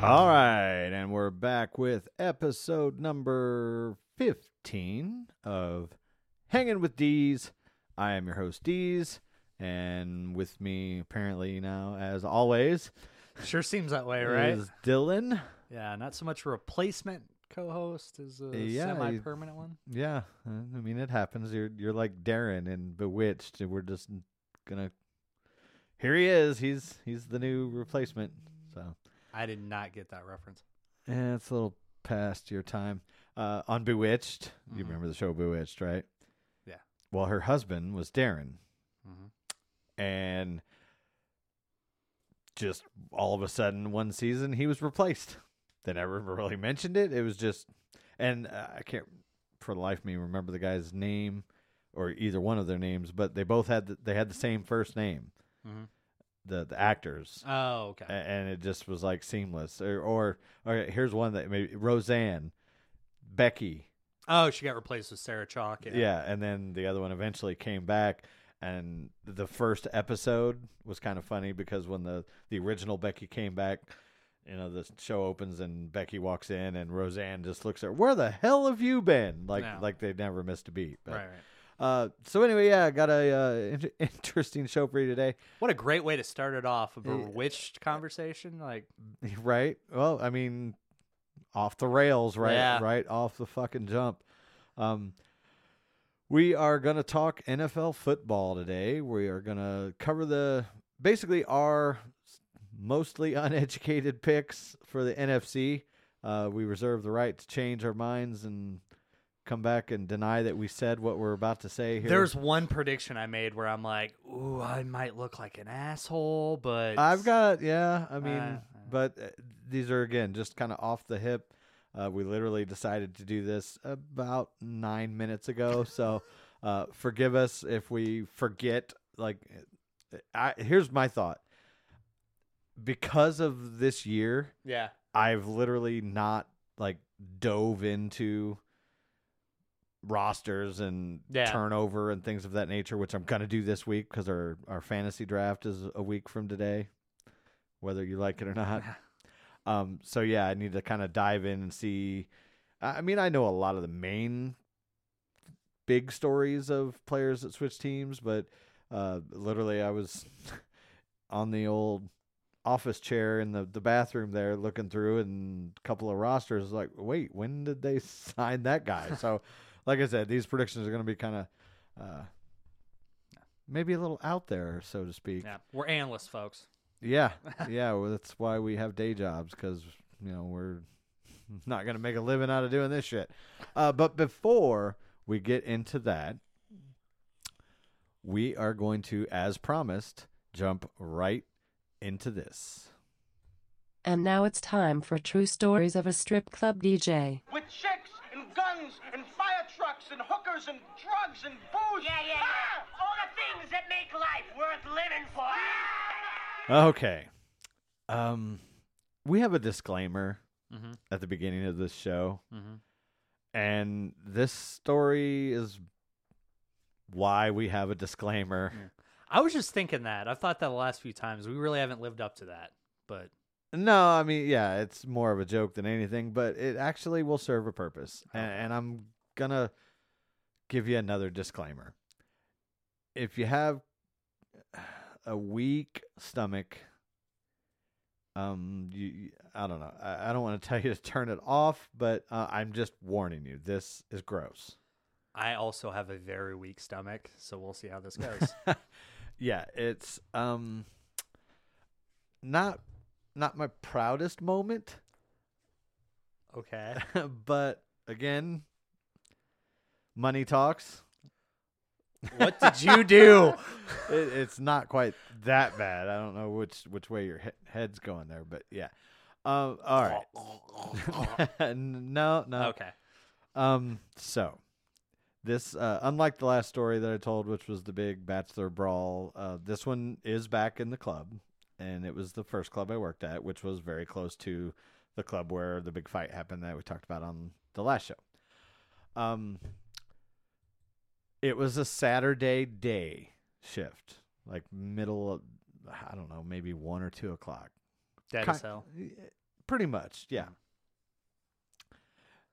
All right, and we're back with episode number 15 of Hanging with D's. I am your host, D's, and with me, apparently, now, as always, Sure seems that way, right? is Dylan. Yeah, not so much a replacement co-host as a Yeah, semi-permanent one. Yeah, I mean, it happens. You're, you're like Darrin and Bewitched, and we're just gonna. Here he is. He's he's the new replacement. I did not get that reference. Yeah, it's a little past your time. Uh, on Bewitched, you Mhm. remember the show Bewitched, right? Yeah. Well, her husband was Darrin, Mhm. and just all of a sudden, one season, he was replaced. They never really mentioned it. It was just, and uh, I can't for the life of me remember the guy's name or either one of their names, but they both had the, they had the same first name. Mhm. The the actors. Oh, okay. And it just was like seamless. Or, or okay, here's one that maybe Roseanne, Becky, oh, she got replaced with Sarah Chalke. Yeah. yeah. and then the other one eventually came back. And the first episode was kind of funny because when the the original Becky came back, you know, the show opens and Becky walks in and Roseanne just looks at her, where the hell have you been? Like Yeah. like they never missed a beat. But, Right, right. Uh, so anyway, yeah, I got a uh, in- interesting show for you today. What a great way to start it off. A Yeah. bewitched conversation. Like, right? Well, I mean, off the rails, right? Yeah. Right off the fucking jump. Um, we are going to talk NFL football today. We are going to cover the basically our mostly uneducated picks for the NFC. Uh, we reserve the right to change our minds and come back and deny that we said what we're about to say here. there's one prediction I made where I'm like, "Ooh, I might look like an asshole," but I've got yeah. I mean, Uh, but uh, these are again just kind of off the hip. Uh, we literally decided to do this about nine minutes ago, so uh, forgive us if we forget. Like, uh, I, here's my thought: because of this year, yeah. I've literally not like dove into rosters and Yeah. turnover and things of that nature, which I'm gonna do this week because our our fantasy draft is a week from today, whether you like it or not. um, so yeah, I need to kind of dive in and see. I I mean, I know a lot of the main big stories of players that switch teams, but uh, literally, I was on the old office chair in the, the bathroom there looking through and a couple of rosters like wait when did they sign that guy so like i said these predictions are going to be kind of uh maybe a little out there so to speak Yeah. We're analysts, folks. yeah yeah well, that's why we have day jobs because you know we're not going to make a living out of doing this shit uh but before we get into that we are going to as promised jump right into this And now it's time for true stories of a strip club DJ. With chicks and guns and fire trucks and hookers and drugs and booze. Yeah, yeah, yeah. All the things that make life worth living for. Okay. Um, we have a disclaimer Mm-hmm. at the beginning of this show, Mm-hmm. and this story is why we have a disclaimer. I was just thinking that. I've thought that the last few times. We really haven't lived up to that. But No, I mean, yeah, it's more of a joke than anything, but it actually will serve a purpose, and, and I'm gonna give you another disclaimer. If you have a weak stomach, um, you, I don't know. I, I don't want to tell you to turn it off, but uh, I'm just warning you. This is gross. I also have a very weak stomach, so we'll see how this goes. yeah, it's um not not my proudest moment, okay. but again, money talks. What did you do? It, it's not quite that bad. I don't know which which way your he- head's going there, but yeah. Um, all right. No, no. Okay. Um, so this, uh, unlike the last story that I told, which was the big bachelor brawl, uh, this one is back in the club, and it was the first club I worked at, which was very close to the club where the big fight happened that we talked about on the last show. Um, it was a Saturday day shift, like middle of, I don't know, maybe one or two o'clock. Dead as hell. Pretty much, yeah. Mm.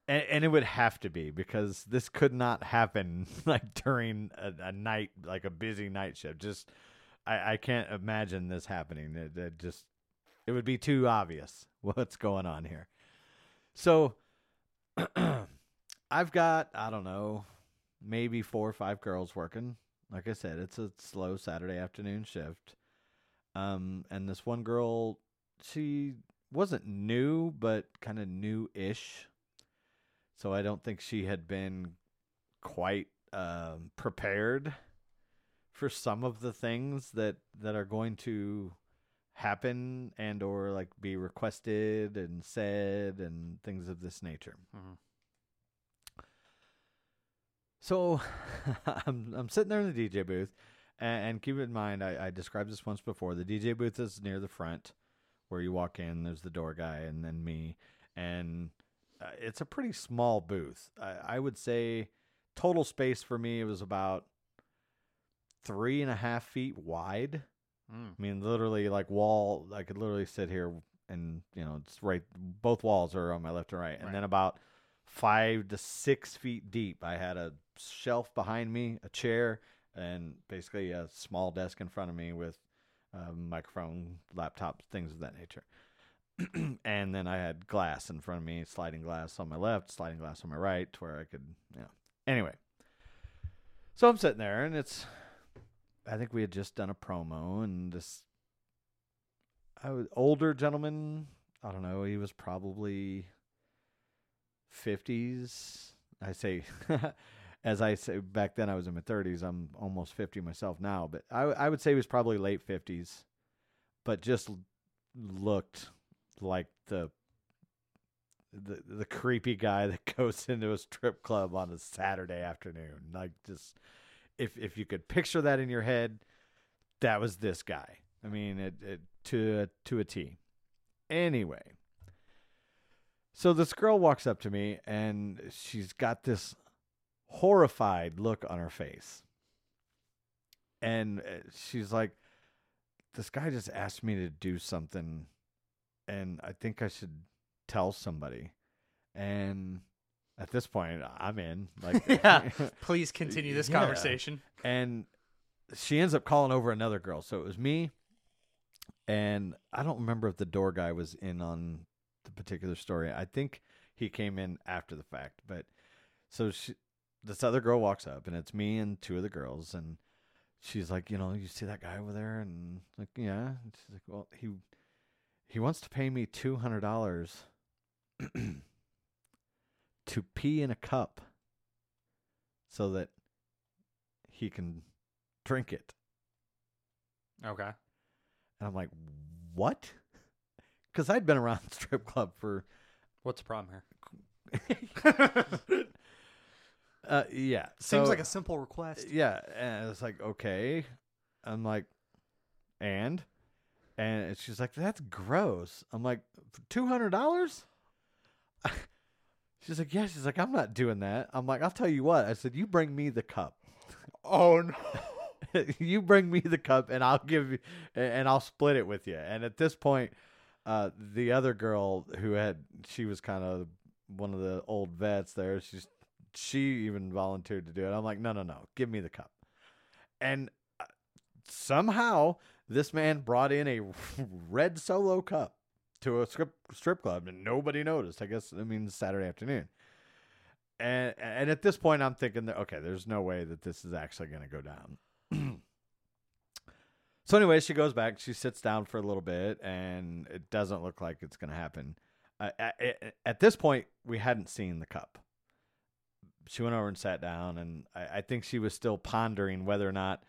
And, and it would have to be because this could not happen like during a, a night, like a busy night shift. Just, I, I can't imagine this happening. It, it just, it would be too obvious what's going on here. So, I've got, I don't know, maybe four or five girls working. Like I said, it's a slow Saturday afternoon shift. Um, and this one girl, she wasn't new, but kind of new-ish. So I don't think she had been quite um, prepared for some of the things that that are going to happen and or like be requested and said and things of this nature. Mhm. So I'm I'm sitting there in the DJ booth, and, and keep in mind I, I described this once before. The DJ booth is near the front, where you walk in. There's the door guy, and then me, and uh, it's a pretty small booth. I, I would say total space for me it was about three and a half feet wide. Mm. I mean, literally like wall. I could literally sit here, and you know, it's right. Both walls are on my left and right, and Right. then about five to six feet deep. I had a shelf behind me, a chair, and basically a small desk in front of me with a microphone, laptop, things of that nature. and then I had glass in front of me, sliding glass on my left, sliding glass on my right, to where I could, you know. Anyway, so I'm sitting there, and it's, I think we had just done a promo, and this, I was older gentleman. I don't know. He was probably 50s. I say, as I say back then, I was in my 30s. I'm almost 50 myself now, but I I would say he was probably late 50s, but just looked like the the the creepy guy that goes into a strip club on a Saturday afternoon. Like just if if you could picture that in your head, that was this guy. I mean, it, it to to a T. Anyway, so this girl walks up to me and she's got this horrified look on her face. And uh, she's like, This guy just asked me to do something, and I think I should tell somebody. And at this point, I'm in. Like, yeah. Please continue this Yeah. conversation. and she ends up calling over another girl. So it was me, and I don't remember if the door guy was in on particular story. I think he came in after the fact, but so she, this other girl walks up, and it's me and two of the girls, and she's like, you know, you see that guy over there, and like, yeah. And she's like, well, he he wants to pay me two hundred dollars to pee in a cup so that he can drink it. Okay. And I'm like, what? Because I'd been around the strip club for, What's the problem here? uh, yeah. Seems so- like a simple request. Yeah, and it's like okay. I'm like, and, and she's like, that's gross. I'm like, two hundred dollars. She's like, yeah. She's like, I'm not doing that. I'm like, I'll tell you what. I said, you bring me the cup. Oh no. you bring me the cup and I'll give you and I'll split it with you. And at this point, uh, the other girl who had she was kind of one of the old vets there. She's she even volunteered to do it. I'm like, no, no, no, give me the cup. And uh, somehow this man brought in a red solo cup to a strip strip club and nobody noticed. I guess I mean Saturday afternoon. and and at this point, I'm thinking that okay, there's no way that this is actually going to go down. so anyway, she goes back. She sits down for a little bit, and it doesn't look like it's going to happen. Uh, at, at- this point, we hadn't seen the cup. She went over and sat down, and I, I think she was still pondering whether or not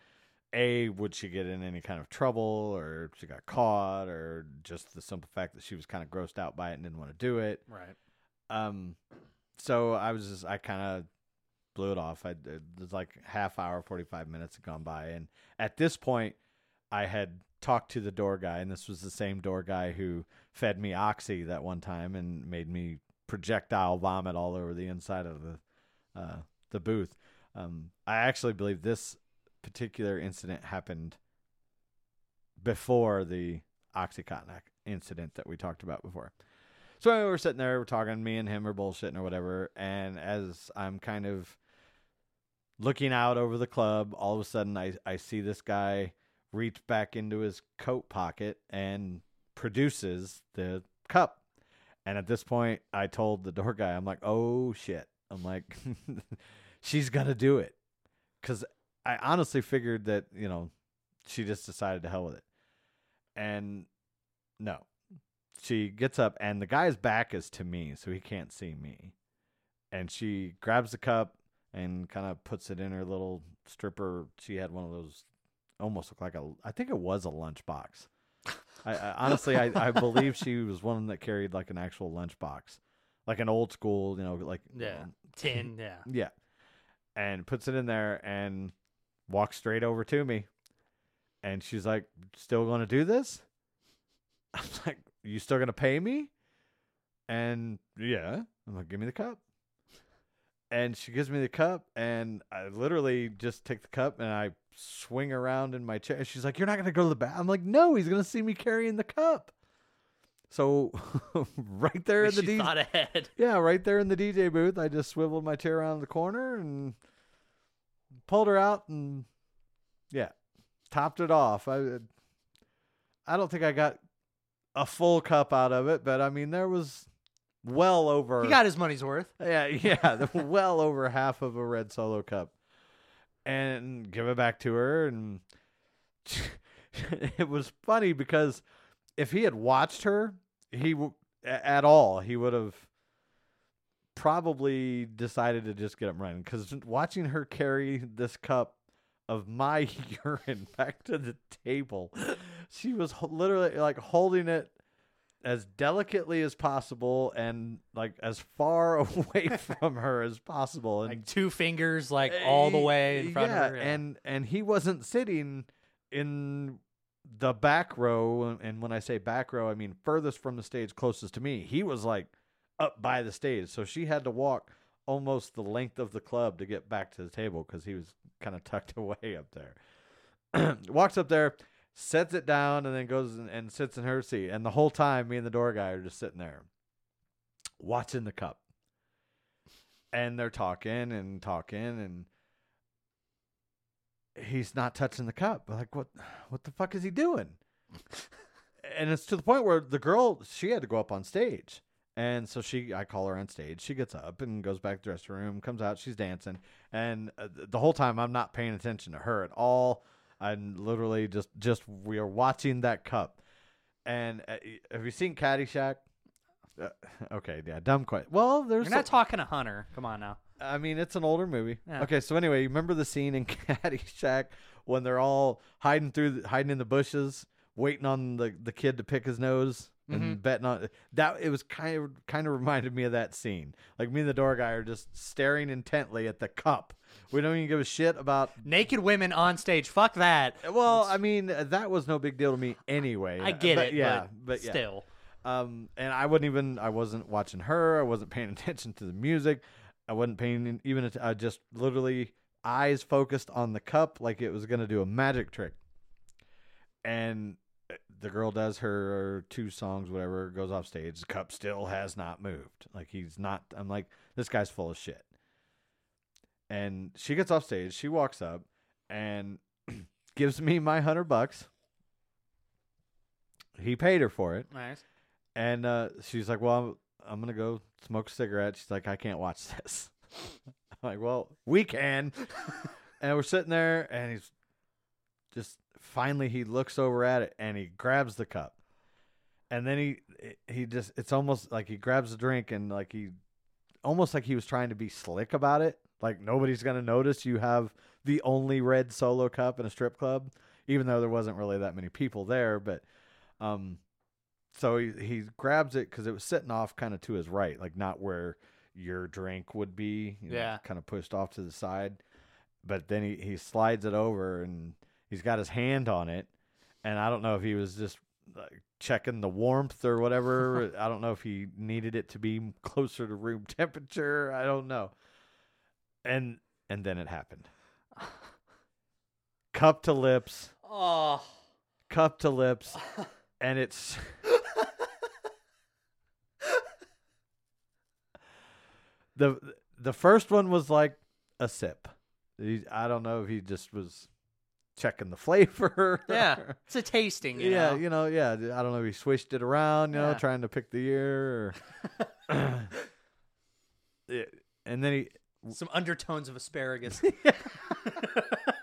a would she get in any kind of trouble, or she got caught, or just the simple fact that she was kind of grossed out by it and didn't want to do it. Right. Um, so I was just I kind of blew it off. I it was like half hour, forty five minutes had gone by, and at this point, I had talked to the door guy, and this was the same door guy who fed me oxy that one time and made me projectile vomit all over the inside of the uh, the booth. Um, I actually believe this particular incident happened before the OxyContin incident that we talked about before. So anyway, we're sitting there, we're talking, me and him are bullshitting or whatever. And as I'm kind of looking out over the club, all of a sudden I, I see this guy reach back into his coat pocket and produces the cup. And at this point, I told the door guy, I'm like, oh shit. I'm like, she's going to do it. Because I honestly figured that, you know, she just decided to hell with it. And no, she gets up and the guy's back is to me so he can't see me and she grabs the cup and kind of puts it in her little stripper she had one of those almost looked like a i think it was a lunchbox I, I honestly I, I believe she was one that carried like an actual lunchbox like an old school you know like Yeah. Um, tin. Yeah. yeah and puts it in there and walks straight over to me and she's like still going to do this i'm like you still going to pay me and yeah i'm like give me the cup and she gives me the cup and i literally just take the cup and i swing around in my chair she's like you're not going to go to the bath i'm like no he's going to see me carrying the cup so right there in the she DJ thought ahead. yeah, right there in the DJ booth. I just swiveled my chair around the corner and pulled her out and yeah, topped it off. I I don't think I got a full cup out of it, but I mean there was well over He got his money's worth. yeah, yeah, well over half of a red solo cup. And give it back to her and it was funny because if he had watched her, he w- at all, he would have probably decided to just get him running cuz watching her carry this cup of my urine back to the table, she was literally like holding it as delicately as possible and like as far away from her as possible. And Like two fingers, like eh, all the way in front yeah, of her. and and he wasn't sitting in the back row and when I say back row I mean furthest from the stage closest to me. He was like up by the stage so she had to walk almost the length of the club to get back to the table cuz he was kind of tucked away up there. Walks up there sets it down and then goes and, and sits in her seat and the whole time me and the door guy are just sitting there watching the cup and they're talking and talking and he's not touching the cup. We're Like what what the fuck is he doing? and it's to the point where the girl she had to go up on stage. And so she I call her on stage. She gets up and goes back to the dressing room, comes out, she's dancing. And uh, the whole time I'm not paying attention to her at all. I'm literally just just we are watching that cup. And uh, have you seen Caddyshack? Uh, okay, yeah, dumb question. Well, there's You're not talking to Hunter. Come on now. I mean, it's an older movie. Yeah. Okay, so anyway, you remember the scene in Caddyshack when they're all hiding through, the, hiding in the bushes, waiting on the, the kid to pick his nose and Mhm. betting on that. It was kind of kind of reminded me of that scene. Like me and the door guy are just staring intently at the cup. We don't even give a shit about. Naked women on stage. Fuck that. Well, I mean, that was no big deal to me anyway. I get But it. Yeah, but, but yeah. still. Um, and I wouldn't even I wasn't watching her. I wasn't paying attention to the music. I wasn't paying even. I just literally eyes focused on the cup like it was gonna do a magic trick. And uh, the girl does her two songs, whatever, goes off stage. The cup still has not moved. Like he's not. I'm like this guy's full of shit. And she gets off stage. She walks up and gives me my hundred bucks. He paid her for it. Nice. And uh, she's like, "Well, I'm, I'm gonna go smoke a cigarette." She's like, "I can't watch this." I'm like, well, we can. and we're sitting there, and he's just finally he looks over at it and he grabs the cup, and then he he just it's almost like he grabs the drink and like he almost like he was trying to be slick about it. Like nobody's gonna notice you have the only red solo cup in a strip club, even though there wasn't really that many people there. But um, so he he grabs it because it was sitting off kind of to his right, like not where your drink would be. You know, Yeah. kind of pushed off to the side. But then he he slides it over and he's got his hand on it, and I don't know if he was just like, checking the warmth or whatever. I don't know if he needed it to be closer to room temperature. I don't know. And and then it happened. Cup to lips, Oh. cup to lips, and it's the the first one was like a sip. He, I don't know if he just was checking the flavor. Yeah. It's a tasting, you yeah, know? you know, yeah. I don't know if he swished it around, you know, trying to pick the ear. Or... Yeah, and then he Some undertones of asparagus.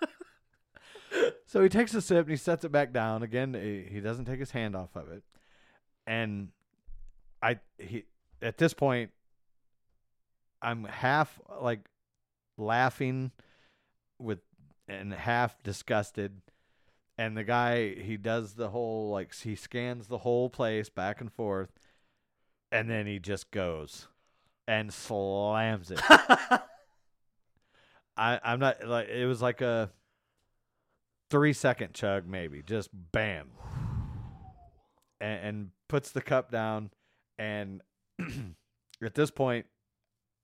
So he takes a sip and he sets it back down. Again, he he doesn't take his hand off of it. And I he at this point I'm half like laughing with and half disgusted. And the guy he does the whole like he scans the whole place back and forth and then he just goes and slams it. I I'm not like it was like a three second chug maybe just bam and, and puts the cup down and at this point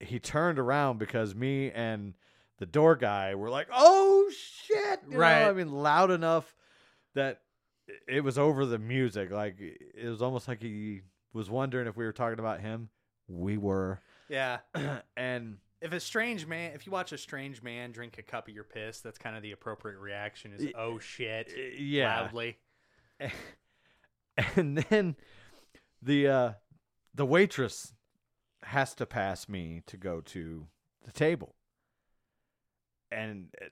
he turned around because me and the door guy were like oh shit you know, Right. i mean loud enough that it was over the music like it was almost like he was wondering if we were talking about him we were yeah. and If a strange man, if you watch a strange man drink a cup of your piss, that's kind of the appropriate reaction is, oh shit, yeah loudly. and then the uh the waitress has to pass me to go to the table and at-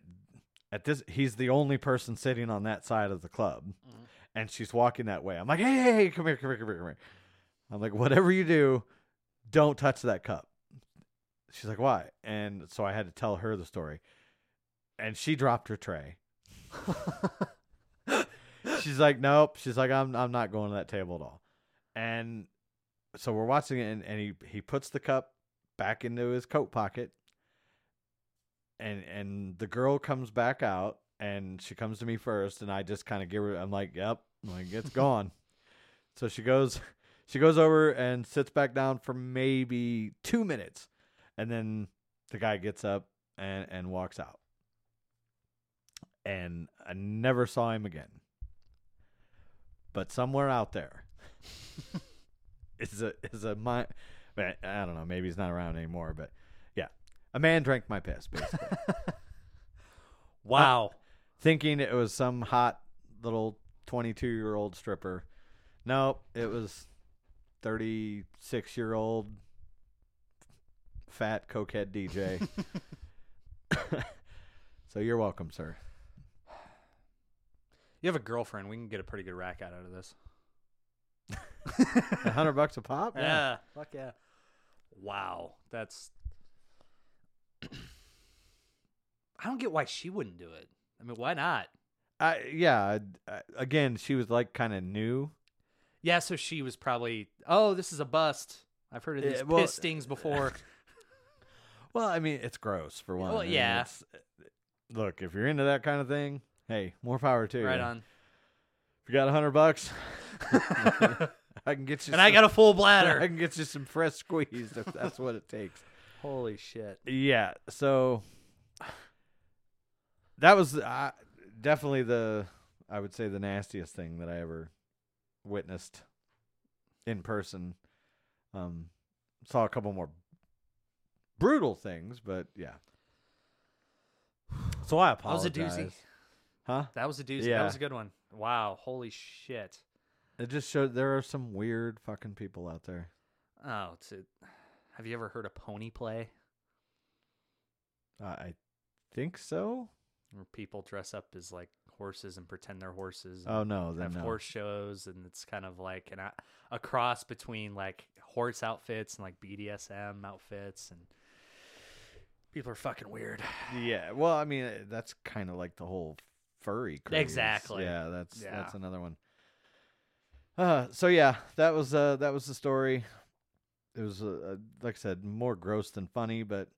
at this he's the only person sitting on that side of the club Mhm. and she's walking that way i'm like hey, hey hey come here come here come here come here i'm like whatever you do don't touch that cup she's like why and so i had to tell her the story and she dropped her tray she's like, nope. She's like, I'm I'm not going to that table at all. And so we're watching it, and, and he he puts the cup back into his coat pocket, and and the girl comes back out, and she comes to me first, and I just kind of give her. I'm like, yep, I'm like it's gone. so she goes, she goes over and sits back down for maybe two minutes, and then the guy gets up and and walks out. And I never saw him again but somewhere out there is a is a my I don't know, maybe he's not around anymore, but yeah. A man drank my piss, basically. Wow. thinking it was some hot little twenty two year old stripper. Nope, it was thirty six year old fat cokehead DJ. so you're welcome, sir. You have a girlfriend. We can get a pretty good rack out of this. A hundred bucks a pop? Yeah. Fuck yeah. Wow. That's. I don't get why she wouldn't do it. I mean, why not? I, yeah. I, again, she was like kind of new. Yeah, so she was probably, oh, this is a bust. I've heard of these Yeah, well- before. Well, I mean, it's gross for one. Well, I mean, yeah. it's- look, if you're into that kind of thing, hey, more power to you. right on. If you got a hundred bucks, I can get you. And I some- got a full I bladder. can get you some fresh squeezed if that's what it takes. Holy shit. Yeah. So that was uh, definitely the, I would say, the nastiest thing that I ever witnessed in person. Um, saw a couple more brutal things, but yeah. So I apologize. That was a doozy. Huh? That was a doozy. Yeah. That was a good one. Wow. Holy shit. It just showed there are some weird fucking people out there. Oh, it's a, have you ever heard of pony play? I think so. where people dress up as like horses and pretend they're horses. Oh no, then have no. horse shows, and it's kind of like an, a- cross between like horse outfits and like BDSM outfits, and people are fucking weird. Yeah, well, I mean, that's kind of like the whole furry. Craze. Exactly. Yeah, that's Yeah. that's another one. Uh, so yeah, that was uh that was the story. It was uh, uh, like I said, more gross than funny, but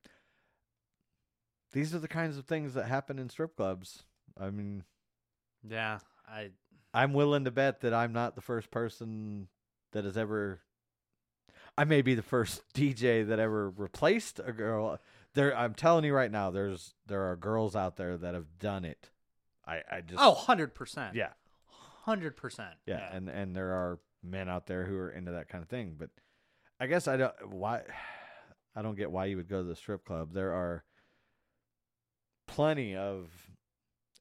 these are the kinds of things that happen in strip clubs. I mean, Yeah, I I'm willing to bet that I'm not the first person that has ever. I may be the first DJ that ever replaced a girl. There, I'm telling you right now, there's there are girls out there that have done it. I, I just oh, 100 percent. yeah hundred percent. yeah, and and there are men out there who are into that kind of thing. But I guess I don't why I don't get why you would go to the strip club. There are plenty of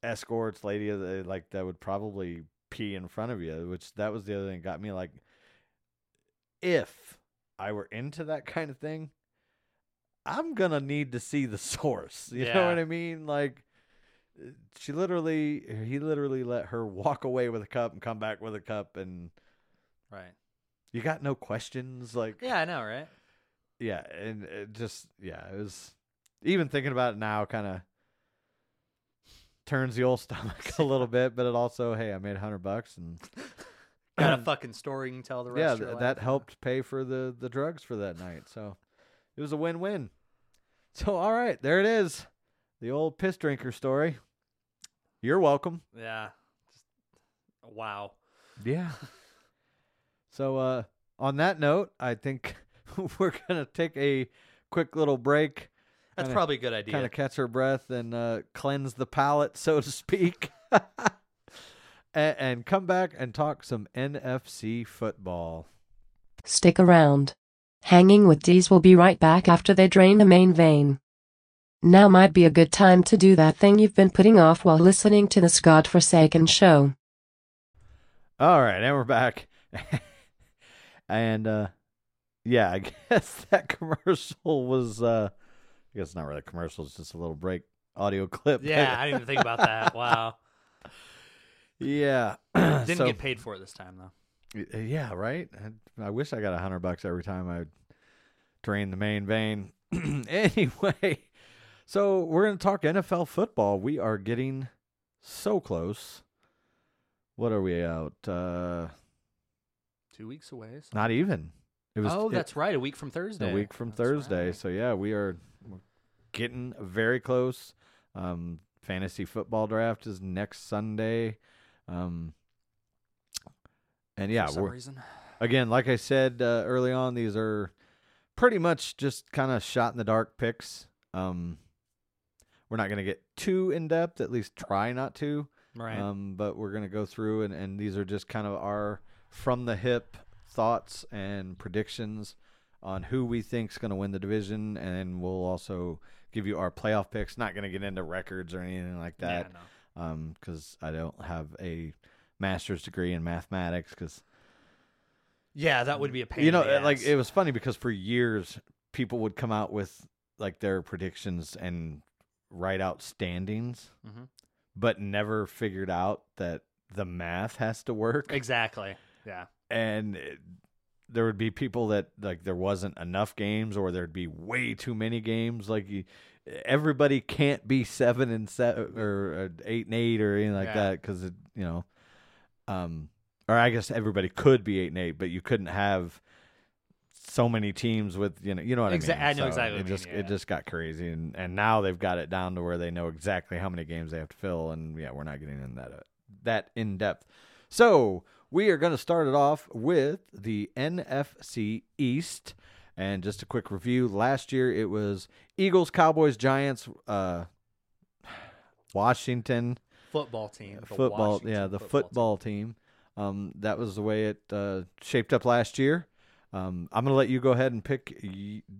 escorts, lady uh, like that would probably pee in front of you. Which that was the other thing that got me like, if I were into that kind of thing, I'm gonna need to see the source. You know what I mean? Like uh, she literally he literally let her walk away with a cup and come back with a cup and right. you got no questions like Yeah, I know, right? yeah and it just yeah it was even thinking about it now kind of turns the old stomach a little bit but it also hey i made a hundred bucks and Got a fucking story you can tell the rest yeah of your th- life. that helped pay for the the drugs for that night so it was a win-win so all right there it is the old piss drinker story you're welcome Yeah. Just, wow. Yeah. so uh on that note, I think we're gonna take a quick little break. That's Kinda- probably a good idea. Kind of catch her breath and uh, cleanse the palate, so to speak, and, and come back and talk some NFC football. Stick around. Hanging with D's will be right back after they drain the main vein. Now might be a good time to do that thing you've been putting off while listening to this godforsaken show. All right, and we're back. and uh yeah, I guess that commercial was uh I guess it's not really a commercial, it's just a little break audio clip. yeah, I didn't even think about that. Wow. Yeah. Didn't So- get paid for it this time though. Yeah, right. I, I wish I got a hundred bucks every time I drain the main vein. anyway, so we're gonna talk NFL football. We are getting so close. What are we out? Uh, Two weeks away. so- not even. It was. oh, it- that's right. A week from Thursday. a week from That's Thursday. right. So yeah, we are getting very close. Um, fantasy football draft is next Sunday. Um, and yeah, we're, reason. again, like I said uh, early on, these are pretty much just kind of shot in the dark picks. Um, we're not going to get too in depth, at least try not to. Right. Um, but we're going to go through, and, and these are just kind of our from the hip thoughts and predictions on who we think's going to win the division, and we'll also give you our playoff picks. Not going to get into records or anything like that Yeah, no. um because I don't have a master's degree in mathematics because Yeah, that would be a pain. you know like it was funny because for years people would come out with like their predictions and write out standings Mhm. but never figured out that the math has to work exactly. Yeah. And it- there would be people that like there wasn't enough games or there'd be way too many games like you, everybody can't be seven and seven or uh, eight and eight or anything like Yeah. that because it you know um or i guess everybody could be eight and eight but you couldn't have so many teams with you know you know what Exa- i mean I know So exactly it you mean, just yeah. it just got crazy and and now they've got it down to where they know exactly how many games they have to fill and yeah we're not getting in that uh, that in depth so we are going to start it off with the NFC East. And just a quick review. Last year it was Eagles, Cowboys, Giants, uh, Washington Football team. football. Washington Yeah, the football football team. Um, that was the way it uh, shaped up last year. Um, I'm going to let you go ahead and pick.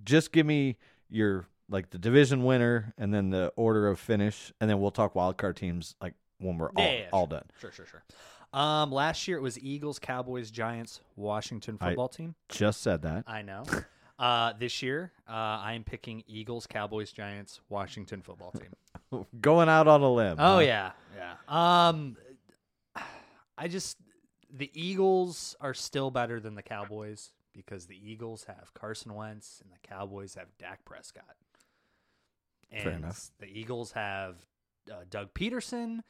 Just give me your like the division winner and then the order of finish, and then we'll talk wild card teams like when we're all, Yeah, yeah, all sure. done. Sure, sure, sure. Um, last year it was Eagles, Cowboys, Giants, Washington football team. Just said that. I know. Uh, this year, uh, I am picking Eagles, Cowboys, Giants, Washington football team. Going out on a limb. Oh huh? yeah, yeah. Um, I just the Eagles are still better than the Cowboys because the Eagles have Carson Wentz and the Cowboys have Dak Prescott. And Fair enough. The Eagles have uh, Doug Pederson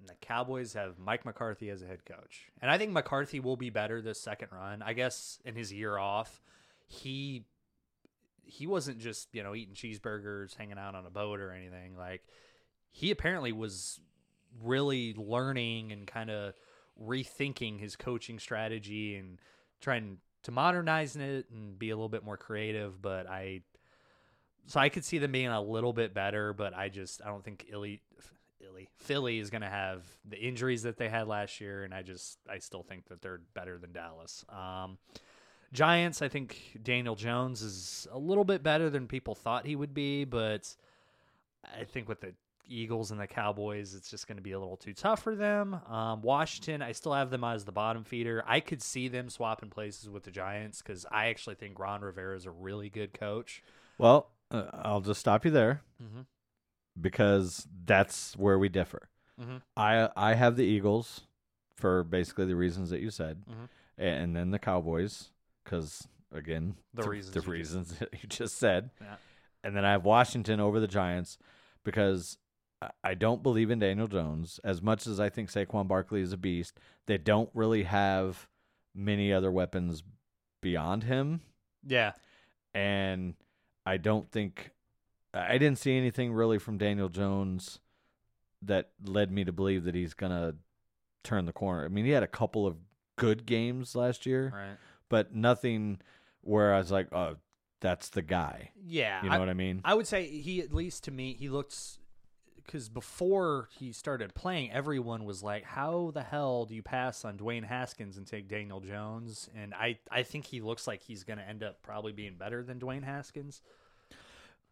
and the Cowboys have Mike McCarthy as a head coach. And I think McCarthy will be better this second run. I guess in his year off, he he wasn't just, you know, eating cheeseburgers, hanging out on a boat or anything. Like he apparently was really learning and kind of rethinking his coaching strategy and trying to modernize it and be a little bit more creative. But I, so I could see them being a little bit better, but I just I don't think Illy, Illy Philly is going to have the injuries that they had last year, and I just I still think that they're better than Dallas. Um, Giants, I think Daniel Jones is a little bit better than people thought he would be, but I think with the Eagles and the Cowboys, it's just going to be a little too tough for them. Um, Washington, I still have them as the bottom feeder. I could see them swapping places with the Giants because I actually think Ron Rivera is a really good coach. Well, uh, I'll just stop you there Mhm. Because that's where we differ. Mhm. I I have the Eagles for basically the reasons that you said, Mhm. and then the Cowboys because again The th- reasons the you just- reasons that you just said, Yeah. and then I have Washington over the Giants because I don't believe in Daniel Jones as much as I think Saquon Barkley is a beast. They don't really have many other weapons beyond him Yeah. and I don't think I didn't see anything really from Daniel Jones that led me to believe that he's gonna turn the corner. I mean, he had a couple of good games last year, Right. but nothing where I was like, "Oh, that's the guy." Yeah. You know I, what I mean? I would say he, at least to me, he looks. Because before he started playing, everyone was like, "How the hell do you pass on Dwayne Haskins and take Daniel Jones?" And I, I think he looks like he's going to end up probably being better than Dwayne Haskins.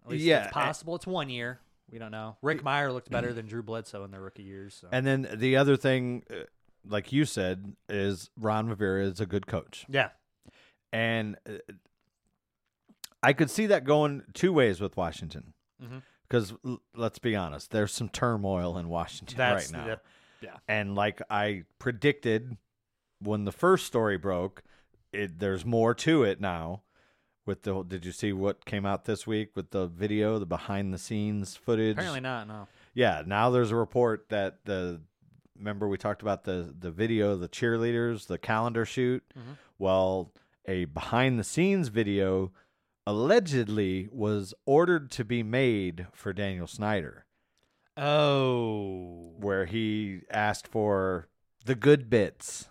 At least Yeah, it's possible. It's one year. We don't know. Rick Mirer looked better than Drew Bledsoe in their rookie years. So. And then the other thing, uh, like you said, is Ron Rivera is a good coach. yeah, and uh, I could see that going two ways with Washington. Because l- let's be honest, there's some turmoil in Washington that's right now, the- yeah. and like I predicted when the first story broke, it there's more to it now. With the did you see what came out this week with the video, the behind the scenes footage? Apparently not. No. Yeah, now there's a report that the remember we talked about the the video, the cheerleaders, the calendar shoot. Mhm. Well, a behind the scenes video allegedly was ordered to be made for Daniel Snyder, Oh. where he asked for the good bits.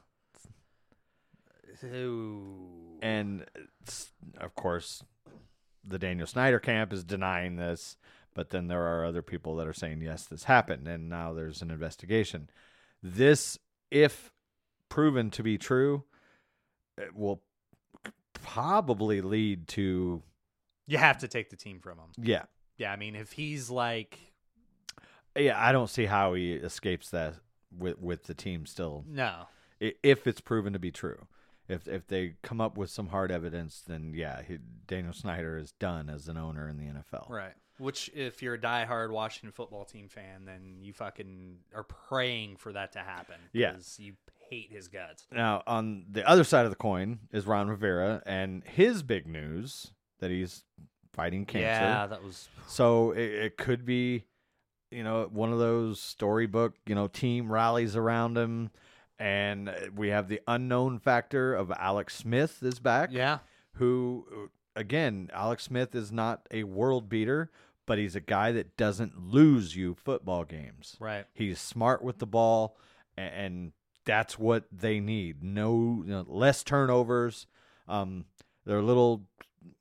Ooh. And of course, the Daniel Snyder camp is denying this, but then there are other people that are saying yes, this happened, and now there's an investigation. This, if proven to be true, it will probably lead to You have to take the team from him. yeah, Yeah, I mean, if he's like, yeah. I don't see how he escapes that with with the team still, no, if it's proven to be true. If if they come up with some hard evidence, then yeah, he, Daniel Snyder is done as an owner in the NFL. right. Which, if you're a diehard Washington football team fan, then you fucking are praying for that to happen. Yeah. you hate his guts. Now, on the other side of the coin is Ron Rivera and his big news that he's fighting cancer. Yeah, that was. So it, it could be, you know, one of those storybook, you know, team rallies around him. And uh, we have the unknown factor of Alex Smith is back. Yeah, Who, uh, again, Alex Smith is not a world beater, but he's a guy that doesn't lose you football games. right. He's smart with the ball, and that's what they need. No, you know, less turnovers. Um, they're a little,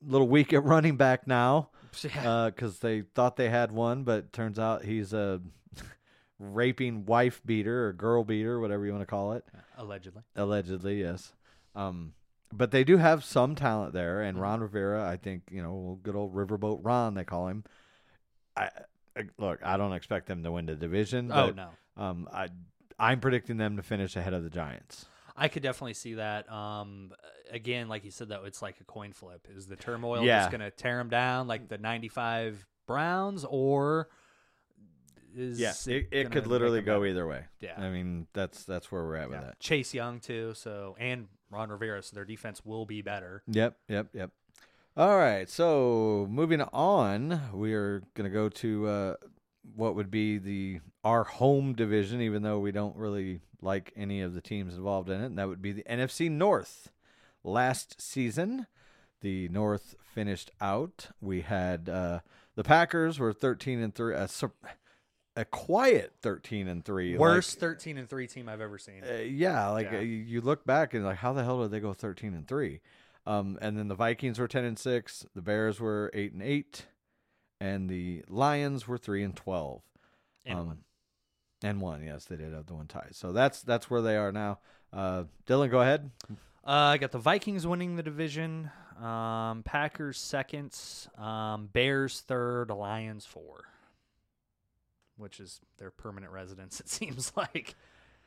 little weak at running back now Yeah. Uh, because they thought they had one, but turns out he's a raping wife beater or girl beater, whatever you want to call it. Allegedly. Allegedly, yes. Um, but they do have some talent there, and Ron Rivera, I think, you know, good old Riverboat Ron, they call him. I, I look, I don't expect them to win the division. Oh but, no. um, I I'm predicting them to finish ahead of the Giants. I could definitely see that. Um, again, like you said, though, it's like a coin flip. Is the turmoil Yeah. just going to tear them down like the '95 Browns, or is Yeah, it, it could literally go either way. Yeah. I mean that's that's where we're at with Yeah. that. Chase Young too, so and Ron Rivera, so their defense will be better. Yep, yep, yep. All right, so moving on, we are going to go to uh, what would be the our home division, even though we don't really like any of the teams involved in it, and that would be the NFC North. Last season, the North finished out. We had uh, the Packers were thirteen and three, sur- a quiet thirteen and three, like- Worst 13 and three team I've ever seen. uh, yeah, like Yeah. uh, you you look back and like, how the hell did they go thirteen and three? Um, and then the Vikings were ten and six, the Bears were eight and eight, and the Lions were three and twelve. And um, one. And one, yes, they did have the one tie. So that's that's where they are now. Uh, Dylan, go ahead. Uh, I got the Vikings winning the division, um, Packers second, um, Bears third, Lions four, which is their permanent residence. It seems like.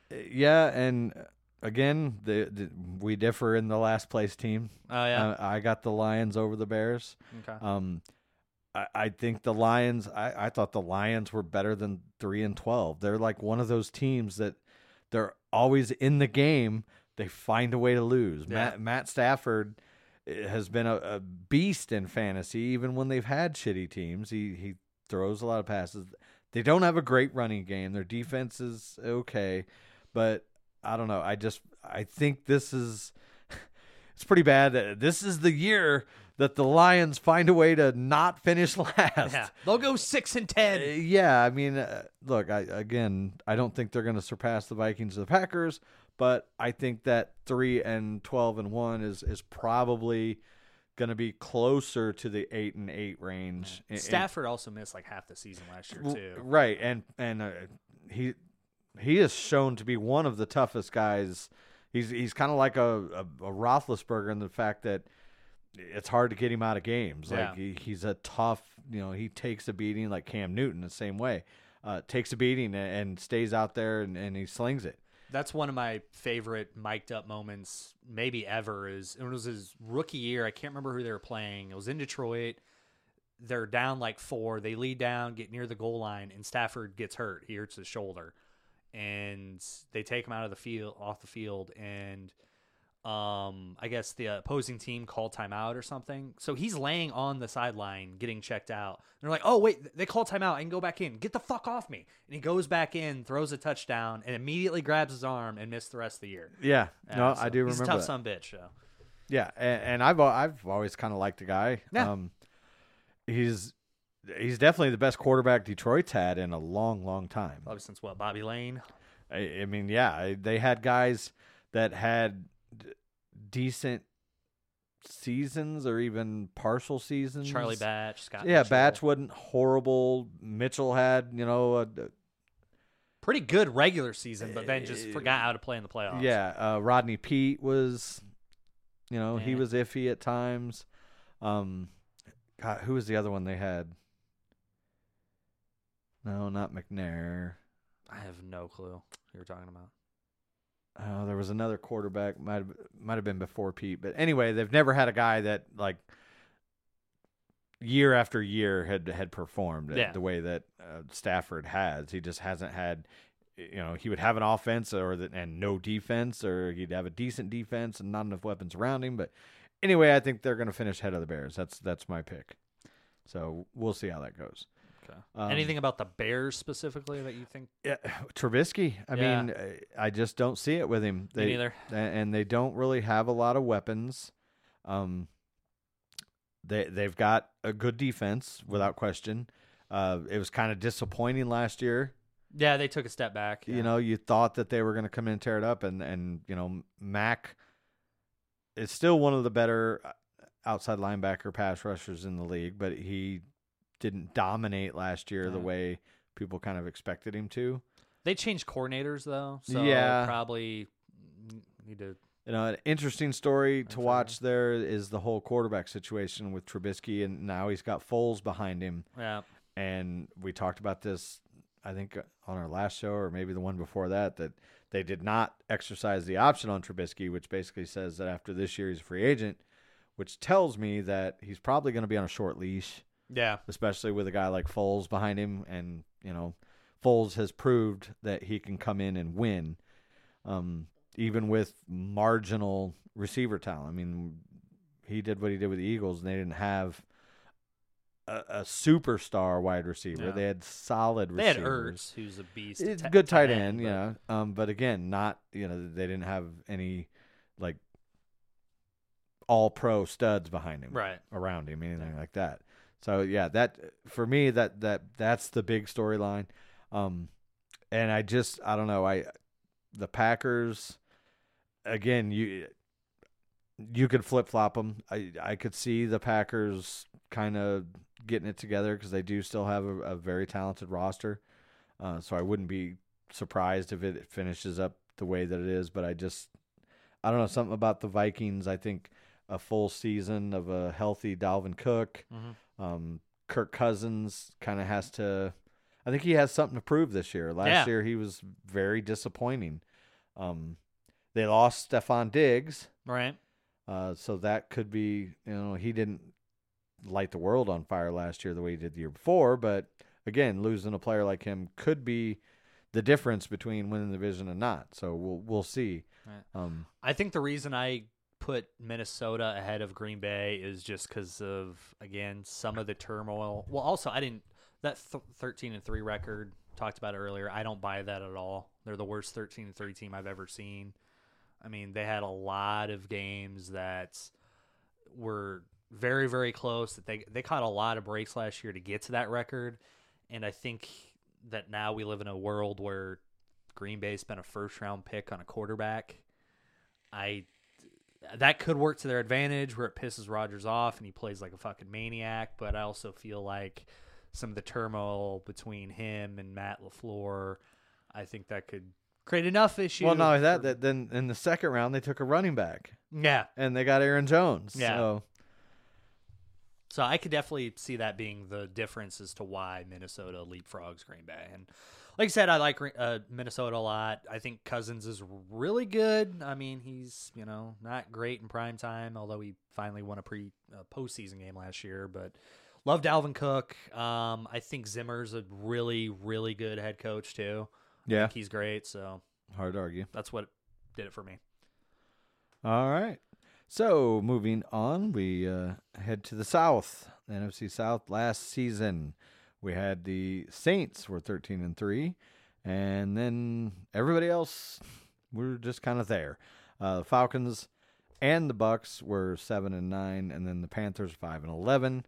Yeah, and uh, again, the, the we differ in the last place team. Oh yeah. Uh, I got the Lions over the Bears. okay. Um, I, I think the Lions. I, I thought the Lions were better than three and twelve. They're like one of those teams that they're always in the game. They find a way to lose. Yeah. Matt Matt Stafford eh, has been a, a beast in fantasy, even when they've had shitty teams. He he throws a lot of passes. They don't have a great running game. Their defense is okay, but I don't know. I just I think this is it's pretty bad. This is the year that the Lions find a way to not finish last. yeah. They'll go six and Uh, ten. yeah, I mean, uh, look, I again, I don't think they're going to surpass the Vikings or the Packers, but I think that three and twelve and one is is probably going to be closer to the eight and eight range. In- Stafford also missed like half the season last year too. Right, and and uh, he he is shown to be one of the toughest guys. He's he's kind of like a, a a Roethlisberger in the fact that it's hard to get him out of games. Like Yeah. he, he's a tough, you know, he takes a beating like Cam Newton the same way. Uh, takes a beating and, and stays out there and, and he slings it. That's one of my favorite mic'd up moments, maybe ever. Is it was his rookie year. I can't remember who they were playing. It was in Detroit. They're down like four. They lead down, get near the goal line, and Stafford gets hurt. He hurts his shoulder, and they take him out of the field, off the field, and um, I guess the opposing team called timeout or something. So he's laying on the sideline getting checked out. And they're like, "Oh wait, they called timeout. I can go back in. Get the fuck off me!" And he goes back in, throws a touchdown, and immediately grabs his arm and missed the rest of the year. Yeah, no, so I do he's remember a tough son bitch. Yeah, and, and I've I've always kind of liked the guy. Yeah. Um, he's he's definitely the best quarterback Detroit's had in a long, long time. Probably since what Bobby Layne. I, I mean, yeah, they had guys that had decent seasons or even partial seasons. Charlie Batch, Scott. Yeah, Mitchell. Batch wasn't horrible. Mitchell had, you know, a, pretty good regular season, but then just forgot how to play in the playoffs. yeah. Uh, Rodney Peete was, you know, he Eh. was iffy at times. Um, God, who was the other one they had? No, not McNair. I have no clue who you're talking about. Oh, there was another quarterback might have might have been before Peete, but anyway, they've never had a guy that like year after year had had performed Yeah. the way that uh, Stafford has. He just hasn't had, you know, he would have an offense or the, and no defense, or he'd have a decent defense and not enough weapons around him. But anyway, I think they're going to finish ahead of the Bears. That's that's my pick. So we'll see how that goes. Okay. Um, Anything about the Bears specifically that you think? Yeah, Trubisky. I Yeah. mean, I just don't see it with him. They, neither. And they don't really have a lot of weapons. Um, they they've got a good defense without question. Uh, it was kind of disappointing last year. Yeah, they took a step back. You know, you thought that they were going to come in and tear it up, and and you know, Mack is still one of the better uh, outside linebacker pass rushers in the league, but he didn't dominate last year the way people kind of expected him to. They changed coordinators though, so Yeah. probably need to. You know, an interesting story to watch there is the whole quarterback situation with Trubisky, and now he's got Foles behind him. Yeah, And we talked about this I think uh, on our last show or maybe the one before that that they did not exercise the option on Trubisky, which basically says that after this year he's a free agent, which tells me that he's probably going to be on a short leash, Yeah. especially with a guy like Foles behind him, and you know, Foles has proved that he can come in and win, um, even with marginal receiver talent. I mean, he did what he did with the Eagles, and they didn't have a, a superstar wide receiver. Yeah. They had solid They had receivers. Ertz, who's a beast. It's good tight end, but- yeah. Um, but again, not you know they didn't have any like all pro studs behind him, Right. around him, anything like that. So yeah, that for me that that that's the big storyline. Um, and I just I don't know I the Packers again you you could flip flop them. I I could see the Packers kind of getting it together because they do still have a, a very talented roster. Uh, so I wouldn't be surprised if it finishes up the way that it is. But I just I don't know something about the Vikings. I think a full season of a healthy Dalvin Cook, Mhm. Um, Kirk Cousins kind of has to. I think he has something to prove this year. Last Yeah. year he was very disappointing. Um, they lost Stefon Diggs. Right. Uh, so that could be, you know, he didn't light the world on fire last year the way he did the year before. But again, losing a player like him could be the difference between winning the division and not. So we'll we'll see. Right. Um, I think the reason I put Minnesota ahead of Green Bay is just because of again some of the turmoil. Well, also I didn't that th- thirteen and three record talked about earlier. I don't buy that at all. They're the worst thirteen and three team I've ever seen. I mean, they had a lot of games that were very very close. That they they caught a lot of breaks last year to get to that record, and I think that now we live in a world where Green Bay spent a first round pick on a quarterback. I that could work to their advantage where it pisses Rodgers off and he plays like a fucking maniac, but I also feel like some of the turmoil between him and Matt LaFleur, I think that could create enough issues. well, not only that, that then in the second round they took a running back yeah. and they got Aaron Jones. Yeah. So So I could definitely see that being the difference as to why Minnesota leapfrogs Green Bay. And like I said, I like uh, Minnesota a lot. I think Cousins is really good. I mean, he's you know not great in prime time, although he finally won a pre uh, postseason game last year. But love Dalvin Cook. Um, I think Zimmer's a really really good head coach too. I yeah, think he's great. So hard to argue. that's what did it for me. All right. So moving on, we uh, head to the South, the NFC South. Last season, we had the Saints were thirteen and three, and then everybody else we were just kind of there. Uh, the Falcons and the Bucks were seven and nine, and then the Panthers five and eleven.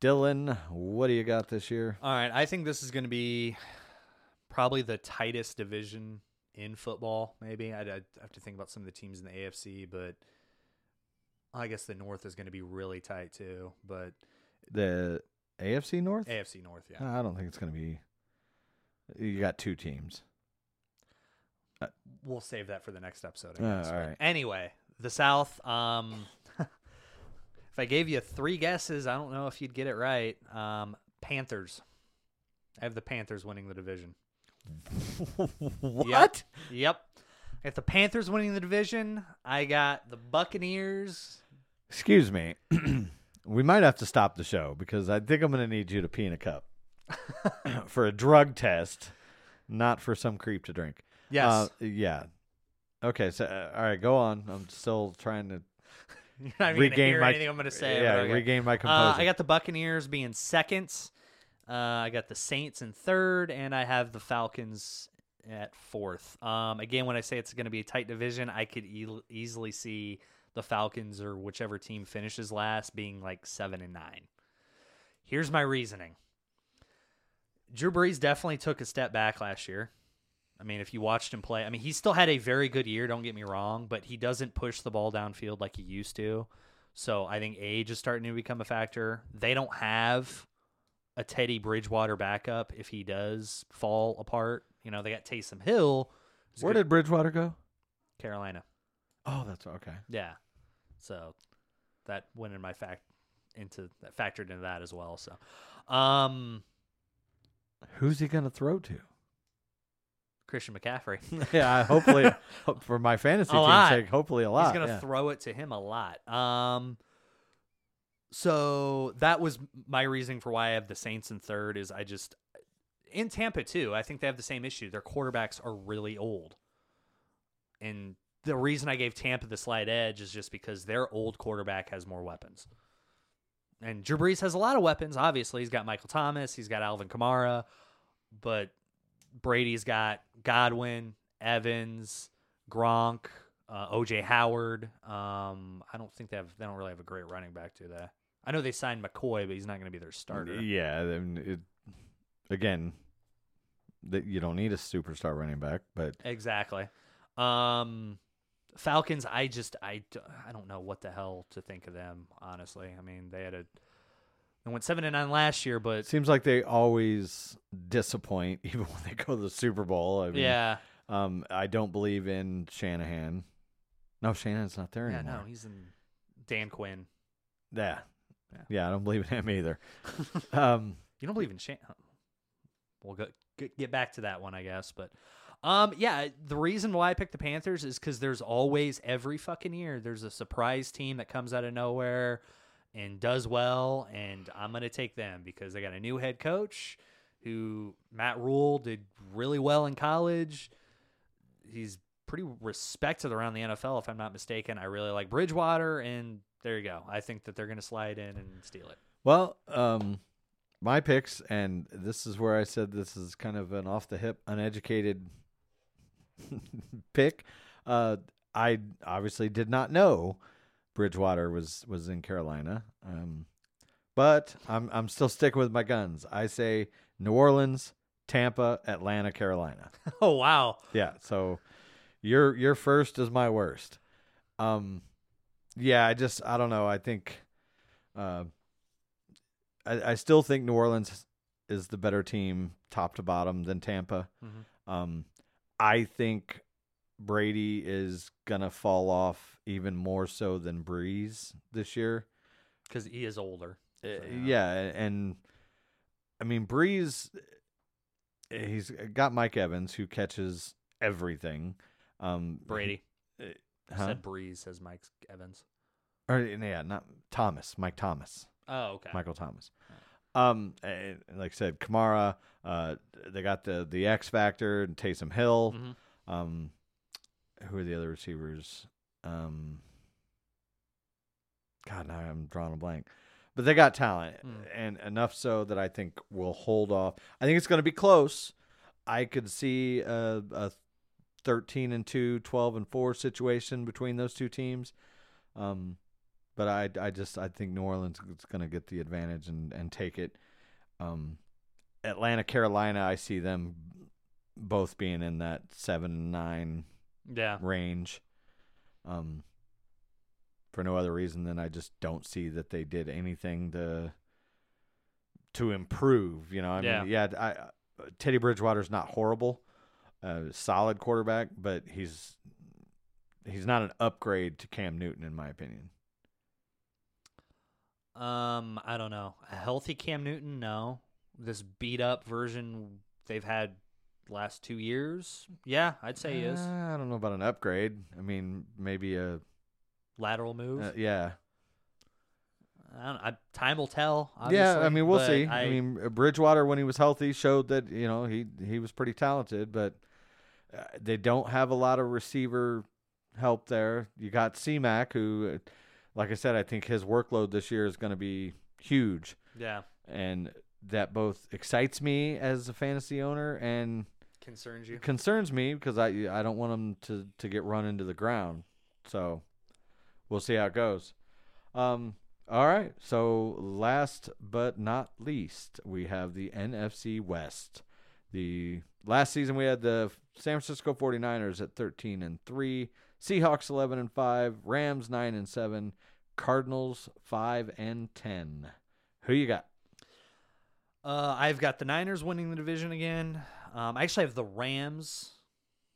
Dylan, what do you got this year? All right, I think this is going to be probably the tightest division in football. Maybe I'd, I'd have to think about some of the teams in the AFC, but I guess the North is going to be really tight too. But The AFC North? AFC North, yeah, I don't think it's going to be. You got two teams. we'll save that for the next episode. I Uh, guess. all Anyway, the South. Um, if I gave you three guesses, I don't know if you'd get it right. Um, Panthers. I have the Panthers winning the division. what? Yep. I got the Panthers winning the division. I got the Buccaneers. Excuse me. we might have to stop the show because I think I'm going to need you to pee in a cup for a drug test, not for some creep to drink. Yes. Uh, yeah. Okay. So, uh, all right, go on. I'm still trying to You're not even regain hear my anything I'm going to say. Yeah, okay. regain my Uh, composure. I got the Buccaneers being second. Uh, I got the Saints in third, and I have the Falcons at fourth. Um, again, when I say it's going to be a tight division, I could e- easily see the Falcons or whichever team finishes last being like seven and nine. Here's my reasoning. Drew Brees definitely took a step back last year. I mean, if you watched him play, I mean, he still had a very good year, don't get me wrong, but he doesn't push the ball downfield like he used to. So I think age is starting to become a factor. They don't have a Teddy Bridgewater backup if he does fall apart. You know, they got Taysom Hill. Where good- did Bridgewater go? Carolina? Oh, that's okay. Yeah. So that went in my fact into that factored into that as well. So um Who's he going to throw to? Christian McCaffrey. yeah, hopefully for my fantasy team's sake, hopefully a lot. He's gonna yeah. throw it to him a lot. Um, so that was my reasoning for why I have the Saints in third. Is I just in Tampa too. I think they have the same issue. Their quarterbacks are really old, and the reason I gave Tampa the slight edge is just because their old quarterback has more weapons. And Drew Brees has a lot of weapons. Obviously, he's got Michael Thomas, he's got Alvin Kamara, but Brady's got Godwin, Evans, Gronk, uh, OJ Howard. Um, I don't think they have. They don't really have a great running back, do they? I know they signed McCoy, but he's not going to be their starter. Yeah, I mean, it, again, that you don't need a superstar running back, but Exactly. Um, Falcons. I just I, I don't know what the hell to think of them. Honestly, I mean they had a they went seven and nine last year, but seems like they always disappoint, even when they go to the Super Bowl. I mean, yeah, Um, I don't believe in Shanahan. No, Shanahan's not there anymore. yeah, anymore. no, he's in Dan Quinn. Yeah. Yeah. yeah, I don't believe in him either. um, You don't believe in Shan? We'll go get, get back to that one, I guess. But um, yeah, the reason why I picked the Panthers is because there's always every fucking year there's a surprise team that comes out of nowhere and does well, and I'm gonna take them because they got a new head coach who Matt Rhule did really well in college. He's pretty respected around the NFL, if I'm not mistaken. I really like Bridgewater, and there you go. I think that they're gonna slide in and steal it. well, um, my picks, and this is where I said this is kind of an off the hip, uneducated pick. Uh, I obviously did not know Bridgewater was was in Carolina, um, but I'm I'm still sticking with my guns. I say New Orleans, Tampa, Atlanta, Carolina. Oh wow. Yeah. So your your first is my worst. Um yeah, I just I don't know. I think uh I, I still think New Orleans is the better team top to bottom than Tampa. Mhm. Um I think Brady is gonna fall off even more so than Brees this year. because he is older. Uh, So, yeah, and I mean Brees, he's got Mike Evans who catches everything. Um, Brady uh, huh? said Brees says Mike Evans. or yeah, not Thomas, Mike Thomas, Oh, okay. Michael Thomas. Um, and like I said, Kamara. Uh, they got the the X factor and Taysom Hill. Mhm. Um, who are the other receivers? Um, God, now I'm drawing a blank. But they got talent, Mm. and enough so that I think we'll hold off. I think it's going to be close. I could see a, a 13 and 2, 12 and 4 situation between those two teams. Um, but I, I just I think New Orleans is going to get the advantage and, and take it. Um, Atlanta, Carolina, I see them both being in that seven nine Yeah. range. Um, for no other reason than I just don't see that they did anything to to improve. You know, I Yeah. mean, yeah, I, uh, Teddy Bridgewater's not horrible, uh, solid quarterback, but he's he's not an upgrade to Cam Newton in my opinion. Um, I don't know. A healthy Cam Newton, no. This beat up version they've had last two years, yeah, I'd say he is. Uh, I don't know about an upgrade. I mean, maybe a Lateral move. uh, yeah. I don't, I, time will tell. Yeah, I mean we'll see. I, I, mean Bridgewater when he was healthy showed that you know he he was pretty talented, but uh, they don't have a lot of receiver help there. You got C-Mac who, uh, like I said, I think his workload this year is going to be huge, yeah, and that both excites me as a fantasy owner and concerns you. concerns me because I I don't want him to to get run into the ground. So we'll see how it goes. Um. All right. So last but not least, we have the NFC West. The last season we had the San Francisco 49ers at 13 and 3, Seahawks 11 and 5, Rams 9 and 7, Cardinals 5 and 10. Who you got? Uh, I've got the Niners winning the division again. Um, I actually have the Rams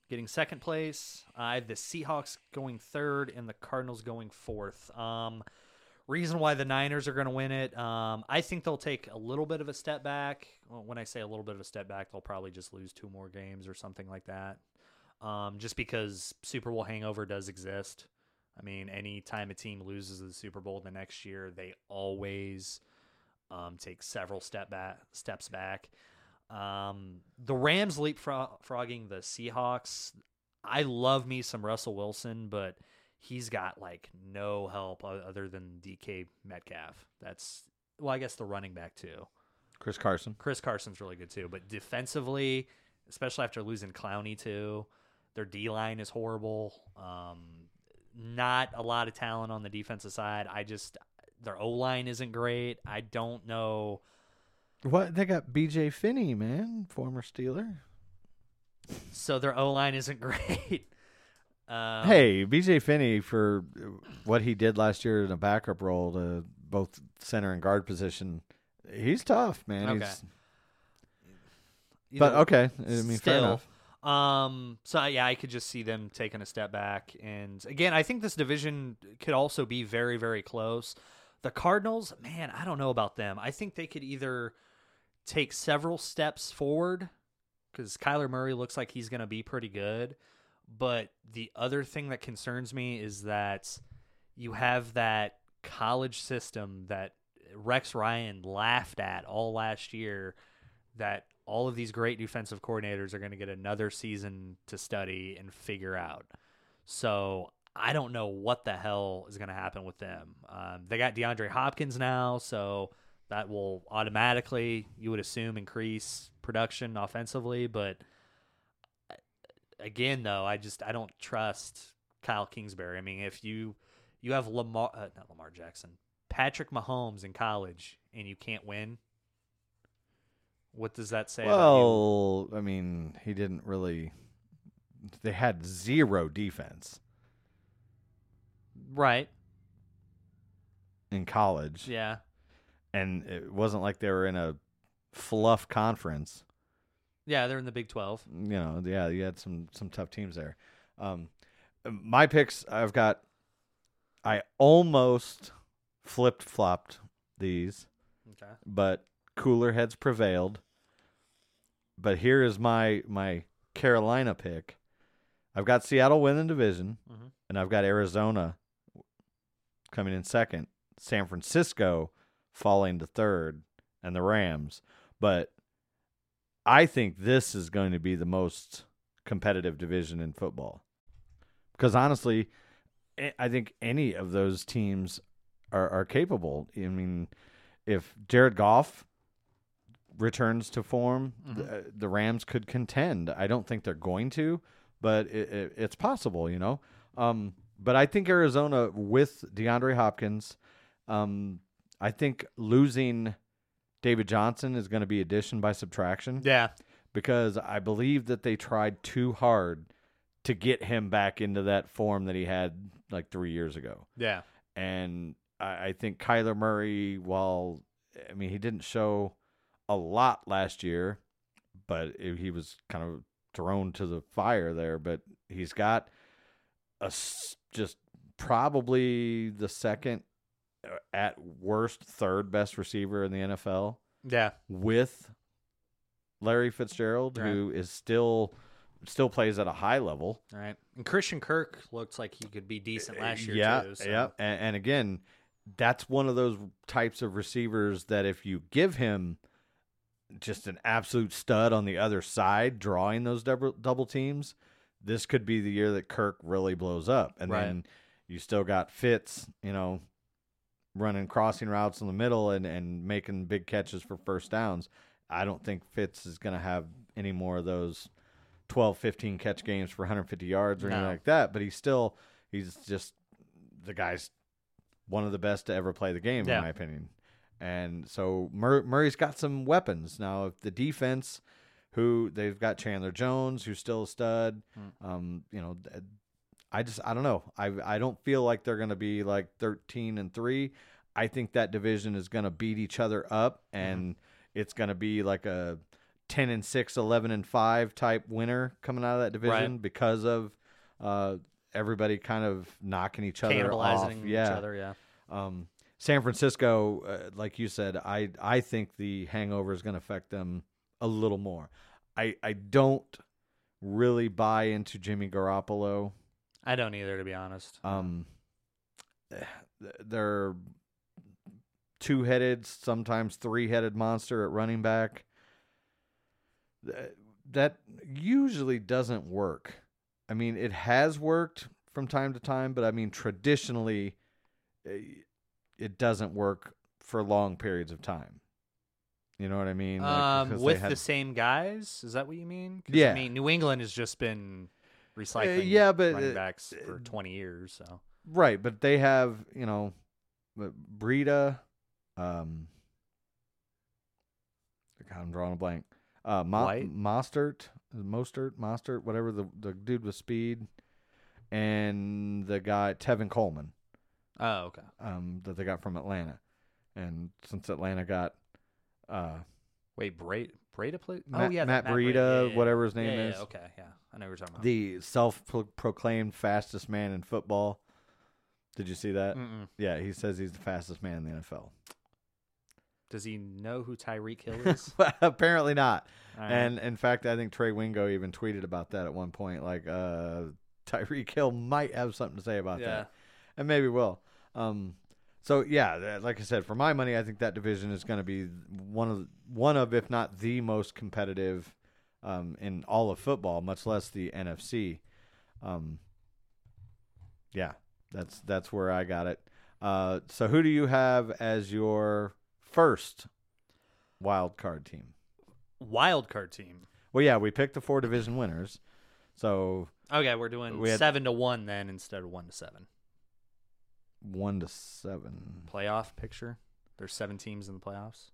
getting second place. I have the Seahawks going third and the Cardinals going fourth. Um, reason why the Niners are going to win it. Um, I think they'll take a little bit of a step back. Well, when I say a little bit of a step back, they'll probably just lose two more games or something like that. Um, just because Super Bowl hangover does exist. I mean, any time a team loses the Super Bowl the next year, they always um, take several step back steps back. Um, the Rams leapfrogging the Seahawks. I love me some Russell Wilson, but he's got like no help other than DK Metcalf. That's well, I guess the running back too. Chris Carson. Chris Carson's really good too, but defensively, especially after losing Clowney too, their D line is horrible. Um, not a lot of talent on the defensive side. I just their O line isn't great. I don't know. What they got? B.J. Finney, man, former Steeler. So their O line isn't great. Um, hey, B.J. Finney for what he did last year in a backup role to both center and guard position. He's tough, man. Okay. He's, you but know, okay, I mean, fair enough. Um, so yeah, I could just see them taking a step back. And again, I think this division could also be very, very close. The Cardinals, man, I don't know about them. I think they could either take several steps forward because Kyler Murray looks like he's going to be pretty good. But the other thing that concerns me is that you have that college system that Rex Ryan laughed at all last year that all of these great defensive coordinators are going to get another season to study and figure out. So I don't know what the hell is going to happen with them. Um, they got DeAndre Hopkins now, so that will automatically, you would assume, increase production offensively. But uh, again, though, I just I don't trust Kyle Kingsbury. I mean, if you you have Lamar, uh, not Lamar Jackson, Patrick Mahomes in college, and you can't win, what does that say? about you? Well, I mean, he didn't really. They had zero defense right? in college, Yeah, and it wasn't like they were in a fluff conference. yeah, they're in the Big Twelve. you know, yeah, you had some some tough teams there. Um, my picks, I've got. I almost flipped flopped these, Okay. but cooler heads prevailed. But here is my my Carolina pick. I've got Seattle winning division, Mhm. and I've got Arizona coming in second. San Francisco falling to third, and the Rams. But I think this is going to be the most competitive division in football. Because honestly, I- I think any of those teams are, are capable. I mean, if Jared Goff returns to form, the, the Rams could contend. I don't think they're going to, but it, it, it's possible, you know. Um, but I think Arizona with DeAndre Hopkins, um, I think losing David Johnson is going to be addition by subtraction Yeah, because I believe that they tried too hard to get him back into that form that he had like three years ago. yeah, And I, I think Kyler Murray, while I mean he didn't show a lot last year, but it, he was kind of thrown to the fire there. But he's got a just probably the second, uh, at worst, third best receiver in the NFL yeah. with Larry Fitzgerald, Right. who is still still plays at a high level. All right. And Christian Kirk looks like he could be decent last year yeah, too. So. yeah, and, and again, that's one of those types of receivers that if you give him just an absolute stud on the other side, drawing those double double teams, this could be the year that Kirk really blows up, and Right. then you still got Fitz, you know, running crossing routes in the middle and and making big catches for first downs. I don't think Fitz is going to have any more of those 12, 15 catch games for 150 yards or anything like that. But he's still, he's just the guy's one of the best to ever play the game, Yeah. in my opinion. And so Mur- Murray's got some weapons now. If the defense, who they've got Chandler Jones, who's still a stud. Hmm. Um, you know, I just I don't know. I I don't feel like they're going to be like 13 and 3. I think that division is going to beat each other up Mm-hmm. and it's going to be like a 10 and 6, 11 and 5 type winner coming out of that division Right. because of uh everybody kind of knocking each other off. Yeah. each other. Yeah. Um, San Francisco, uh, like you said, I I think the hangover is going to affect them a little more. I I don't really buy into Jimmy Garoppolo. I don't either, to be honest. Um, they're two-headed, sometimes three-headed monster at running back. Th- That usually doesn't work. I mean, it has worked from time to time, but I mean, traditionally, eh, it doesn't work for long periods of time. You know what I mean? Like, um, with had- the same guys, is that what you mean? Yeah. I mean, New England has just been recycling yeah, but, running uh, backs for 20 years. So Right, but they have, you know, uh, Breida, um, God, I'm drawing a blank. Uh, Mo-? Mostert, Mostert, Mostert, whatever the the dude with speed, and the guy Tevin Coleman, oh, okay. um, that they got from Atlanta, and since Atlanta got, uh, Wait, Breida Breida played? oh yeah, Matt Breida, Yeah, yeah, whatever his name Yeah, yeah, is. Okay, yeah, I know what you're talking about. the self-proclaimed fastest man in football. Did you see that? Mm-mm. Yeah, he says he's the fastest man in the NFL. Does he know who Tyreek Hill is? Apparently not. Right. And in fact, I think Trey Wingo even tweeted about that at one point. Like, uh, Tyreek Hill might have something to say about yeah, that, and maybe will. Um, so yeah, like I said, for my money, I think that division is going to be one of one of, if not the most competitive um, in all of football, much less the NFC. Um, yeah, that's that's where I got it. Uh, so who do you have as your first wild card team? wild card team. Well, yeah, we picked the four division winners. So Okay, we're doing We had- seven to one then instead of one to seven. One to seven. Playoff picture. There's seven teams in the playoffs.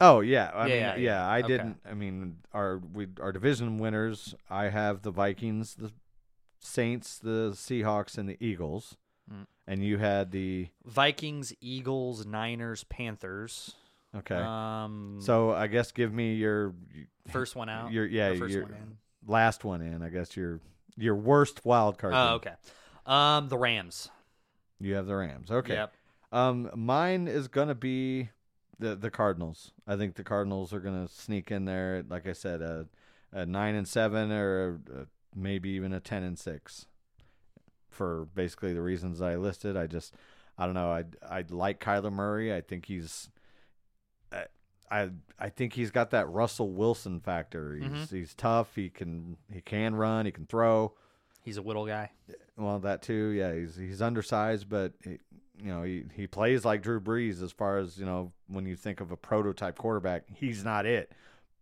Oh yeah, I Yeah, mean, yeah, yeah, yeah. I Okay. didn't. I mean, our we our division winners. I have the Vikings, the Saints, the Seahawks, and the Eagles. Mm. And you had the Vikings, Eagles, Niners, Panthers. okay. Um. so I guess give me your first one out. your yeah first your one in. last one in. I guess your your worst wild card. Oh, team. okay. Um, the Rams. You have the Rams. Okay. Yep. Um, mine is gonna be the the Cardinals. I think the Cardinals are gonna sneak in there. Like I said, a, a nine and seven, or a, maybe even a ten and six. For basically the reasons I listed, I just I don't know. I I like Kyler Murray. I think he's. I- I I think he's got that Russell Wilson factor. He's Mhm. he's tough. He can he can run. He can throw. He's a whittle guy. Well, that too. Yeah, he's he's undersized, but he, you know he he plays like Drew Brees as far as you know when you think of a prototype quarterback. He's not it,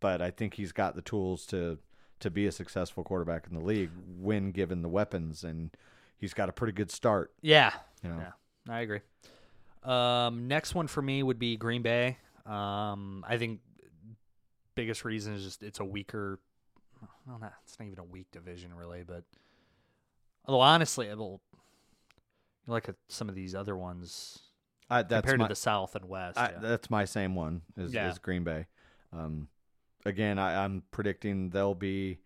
but I think he's got the tools to to be a successful quarterback in the league when given the weapons, and he's got a pretty good start. Yeah. You know, Yeah. I agree. Um, next one for me would be Green Bay. Um, I think biggest reason is just it's a weaker. Well, not it's not even a weak division really, but although honestly, it'll like some of these other ones I, that's compared my, to the South and West. I, yeah. that's my same one is, Yeah. is Green Bay. Um, again, I, I'm predicting they'll be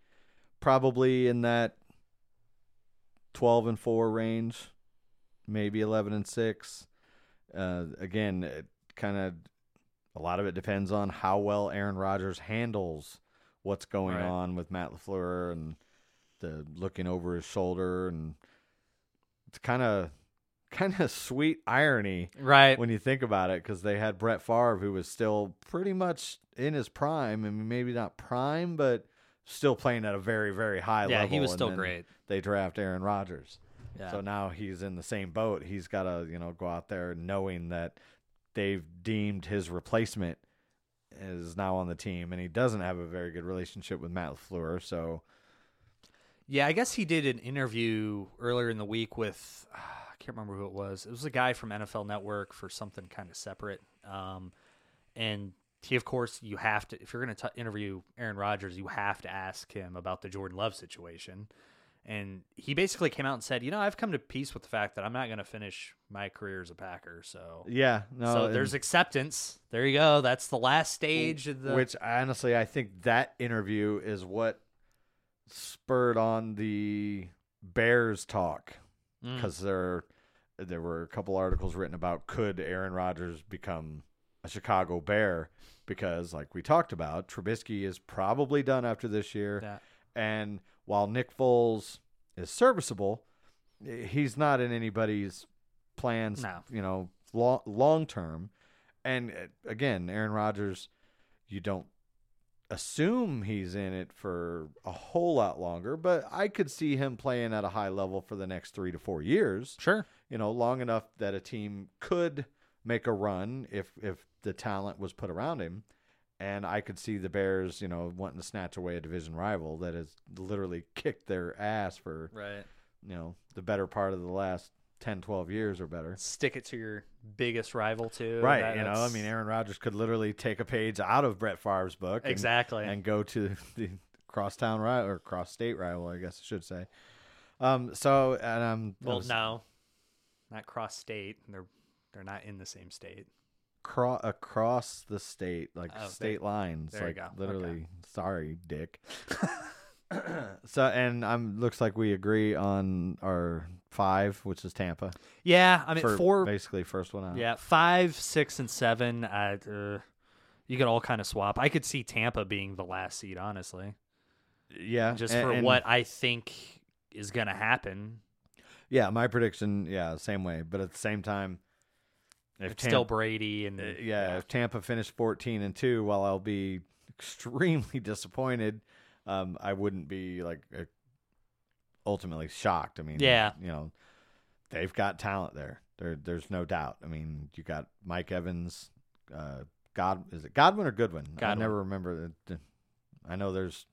probably in that twelve and four range, maybe eleven and six. Uh, again, it kind of a lot of it depends on how well Aaron Rodgers handles what's going Right. on with Matt Lafleur and the looking over his shoulder, and it's kind of kind of sweet irony right. when you think about it, because they had Brett Favre, who was still pretty much in his prime. Mean, maybe not prime, but still playing at a very, very high yeah, level. Yeah, he was and still great. They draft Aaron Rodgers, Yeah. so now he's in the same boat. He's got to, you know, go out there knowing that they've deemed his replacement is now on the team, and he doesn't have a very good relationship with Matt Lafleur. So Yeah, I guess he did an interview earlier in the week with I can't remember who it was. It was a guy from NFL Network for something kind of separate. Um, and he, of course, you have to if you're going to interview Aaron Rodgers, you have to ask him about the Jordan Love situation. And he basically came out and said, "You know, I've come to peace with the fact that I'm not going to finish my career as a Packer." So, yeah, no, so there's acceptance. There you go. That's the last stage of the. Which honestly, I think that interview is what spurred on the Bears talk Mm. because they're there were a couple articles written about could Aaron Rodgers become a Chicago Bear because, like we talked about, Trubisky is probably done after this year, Yeah. and while Nick Foles is serviceable, he's not in anybody's plans. No. you know, long long term. And uh, again, Aaron Rodgers, you don't assume he's in it for a whole lot longer, but I could see him playing at a high level for the next three to four years. Sure. You know, long enough that a team could make a run if if the talent was put around him. And I could see the Bears, you know, wanting to snatch away a division rival that has literally kicked their ass for, Right. you know, the better part of the last 10, 12 years or better. Stick it to your biggest rival too. Right. That- you know, I mean, Aaron Rodgers could literally take a page out of Brett Favre's book. and- Exactly. And go to the crosstown rival or cross state rival, I guess I should say. Um, so, and I'm well, no, not cross state. They're they're not in the same state. cro- across the state, like Oh, state lines. there you like go. Okay. literally, sorry, Dick. so, and I'm looks like we agree on our five, which is Tampa. Yeah, I mean for four. basically first one out. Yeah, five, six, and seven. I, uh, you could all kind of swap. I could see Tampa being the last seed, honestly, yeah. just a- for and- what I think is going to happen. Yeah, my prediction. Yeah, same way. But at the same time, if It's still Brady and Uh, yeah, if Tampa finished 14 and 2, while I'll be extremely disappointed, um, I wouldn't be like ultimately shocked. I mean, Yeah. you know, they've got talent there. There, there's no doubt. I mean, you got Mike Evans, uh, God, is it Godwin or Goodwin? I never remember. I know there's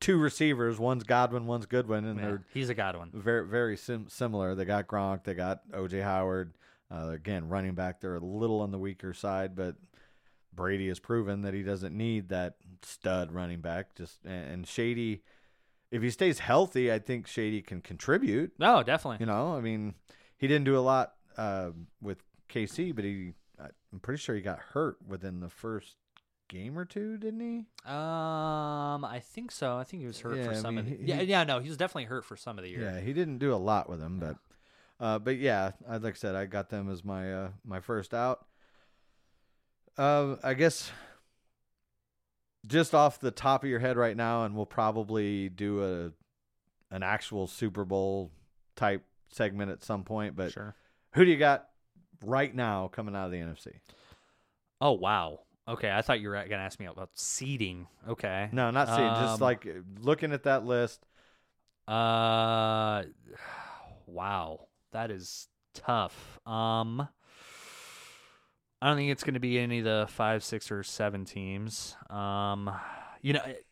two receivers. One's Godwin, one's Goodwin, and Yeah, they're he's a Godwin. very very sim- similar. They got Gronk, they got OJ Howard. Uh, again, running back, they're a little on the weaker side, but Brady has proven that he doesn't need that stud running back. Just and Shady, if he stays healthy, I think Shady can contribute. No, definitely. You know, I mean, he didn't do a lot uh, with KC, but he, I'm pretty sure he got hurt within the first game or two, didn't he? Um, I think so. I think he was hurt Yeah, for I some of the. he- yeah, yeah, no, he was definitely hurt for some of the year. Yeah, he didn't do a lot with them, but uh, but yeah, I like I said, I got them as my uh, my first out. Uh, I guess just off the top of your head right now, and we'll probably do a an actual Super Bowl type segment at some point. But Sure. who do you got right now coming out of the NFC? Oh wow. Okay, I thought you were gonna ask me about seeding. Okay. No, not seeing, just Um, like looking at that list. Uh, wow, that is tough. Um, I don't think it's going to be any of the five, six, or seven teams. Um, you know, it,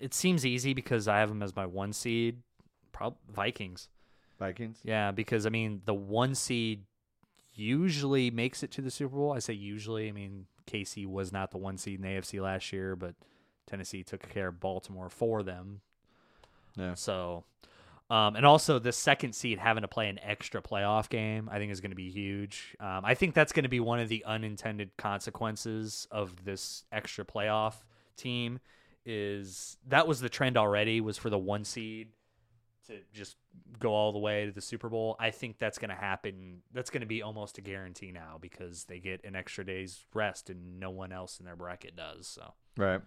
it seems easy because I have them as my one seed. Prob Vikings. Vikings. Yeah, because I mean the one seed usually makes it to the Super Bowl. I say usually. I mean KC was not the one seed in the AFC last year, but Tennessee took care of Baltimore for them. Yeah. So, um, and also the second seed having to play an extra playoff game, I think is going to be huge. Um, I think that's going to be one of the unintended consequences of this extra playoff team. Is that was the trend already? Was for the one seed to just go all the way to the Super Bowl. I think that's going to happen. That's going to be almost a guarantee now because they get an extra day's rest and no one else in their bracket does. So Right.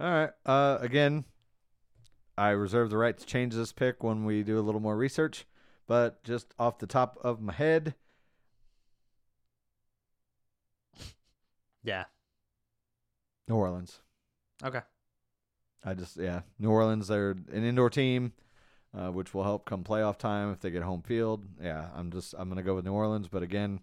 All right. Uh, again, I reserve the right to change this pick when we do a little more research, but just off the top of my head, yeah, New Orleans. okay, I just yeah, New Orleans. They're an indoor team, uh, which will help come playoff time if they get home field. Yeah, I'm just I'm gonna go with New Orleans. But again,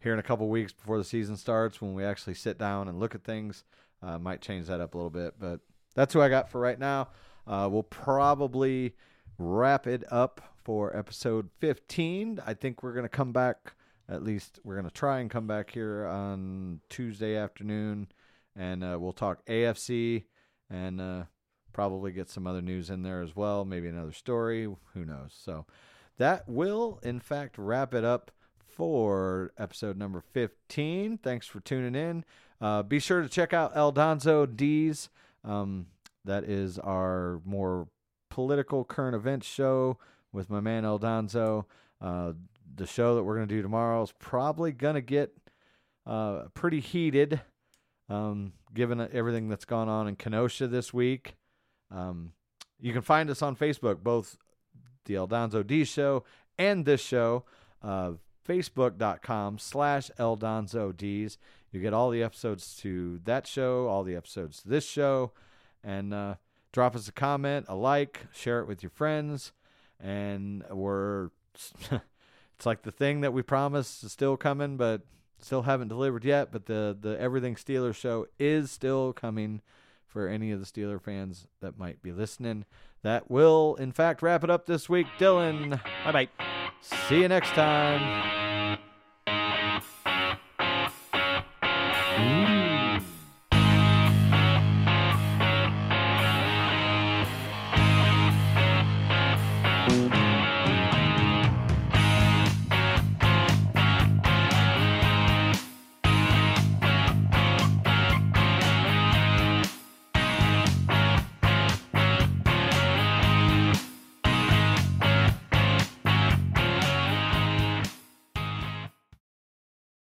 here in a couple weeks before the season starts, when we actually sit down and look at things, uh, might change that up a little bit. But that's who I got for right now. Uh, we'll probably wrap it up for episode 15. I think we're gonna come back. At least we're gonna try and come back here on Tuesday afternoon, and uh, we'll talk AFC and uh, probably get some other news in there as well. Maybe another story. Who knows? So that will, in fact, wrap it up for episode number 15. Thanks for tuning in. Uh, be sure to check out El Donzo D's. Um, that is our more political current events show with my man El Donzo. Uh, the show that we're going to do tomorrow is probably going to get uh, pretty heated, um, given everything that's gone on in Kenosha this week. Um, you can find us on Facebook, both the Eldonzo D Show and this show. Uh, Facebook.com slash Eldonzo D's. You get all the episodes to that show, all the episodes to this show, and uh, drop us a comment, a like, share it with your friends, and we're it's like the thing that we promised is still coming, but still haven't delivered yet. But the the Everything Steelers show is still coming for any of the Steeler fans that might be listening. That will, in fact, wrap it up this week. Dylan, Bye bye. see you next time.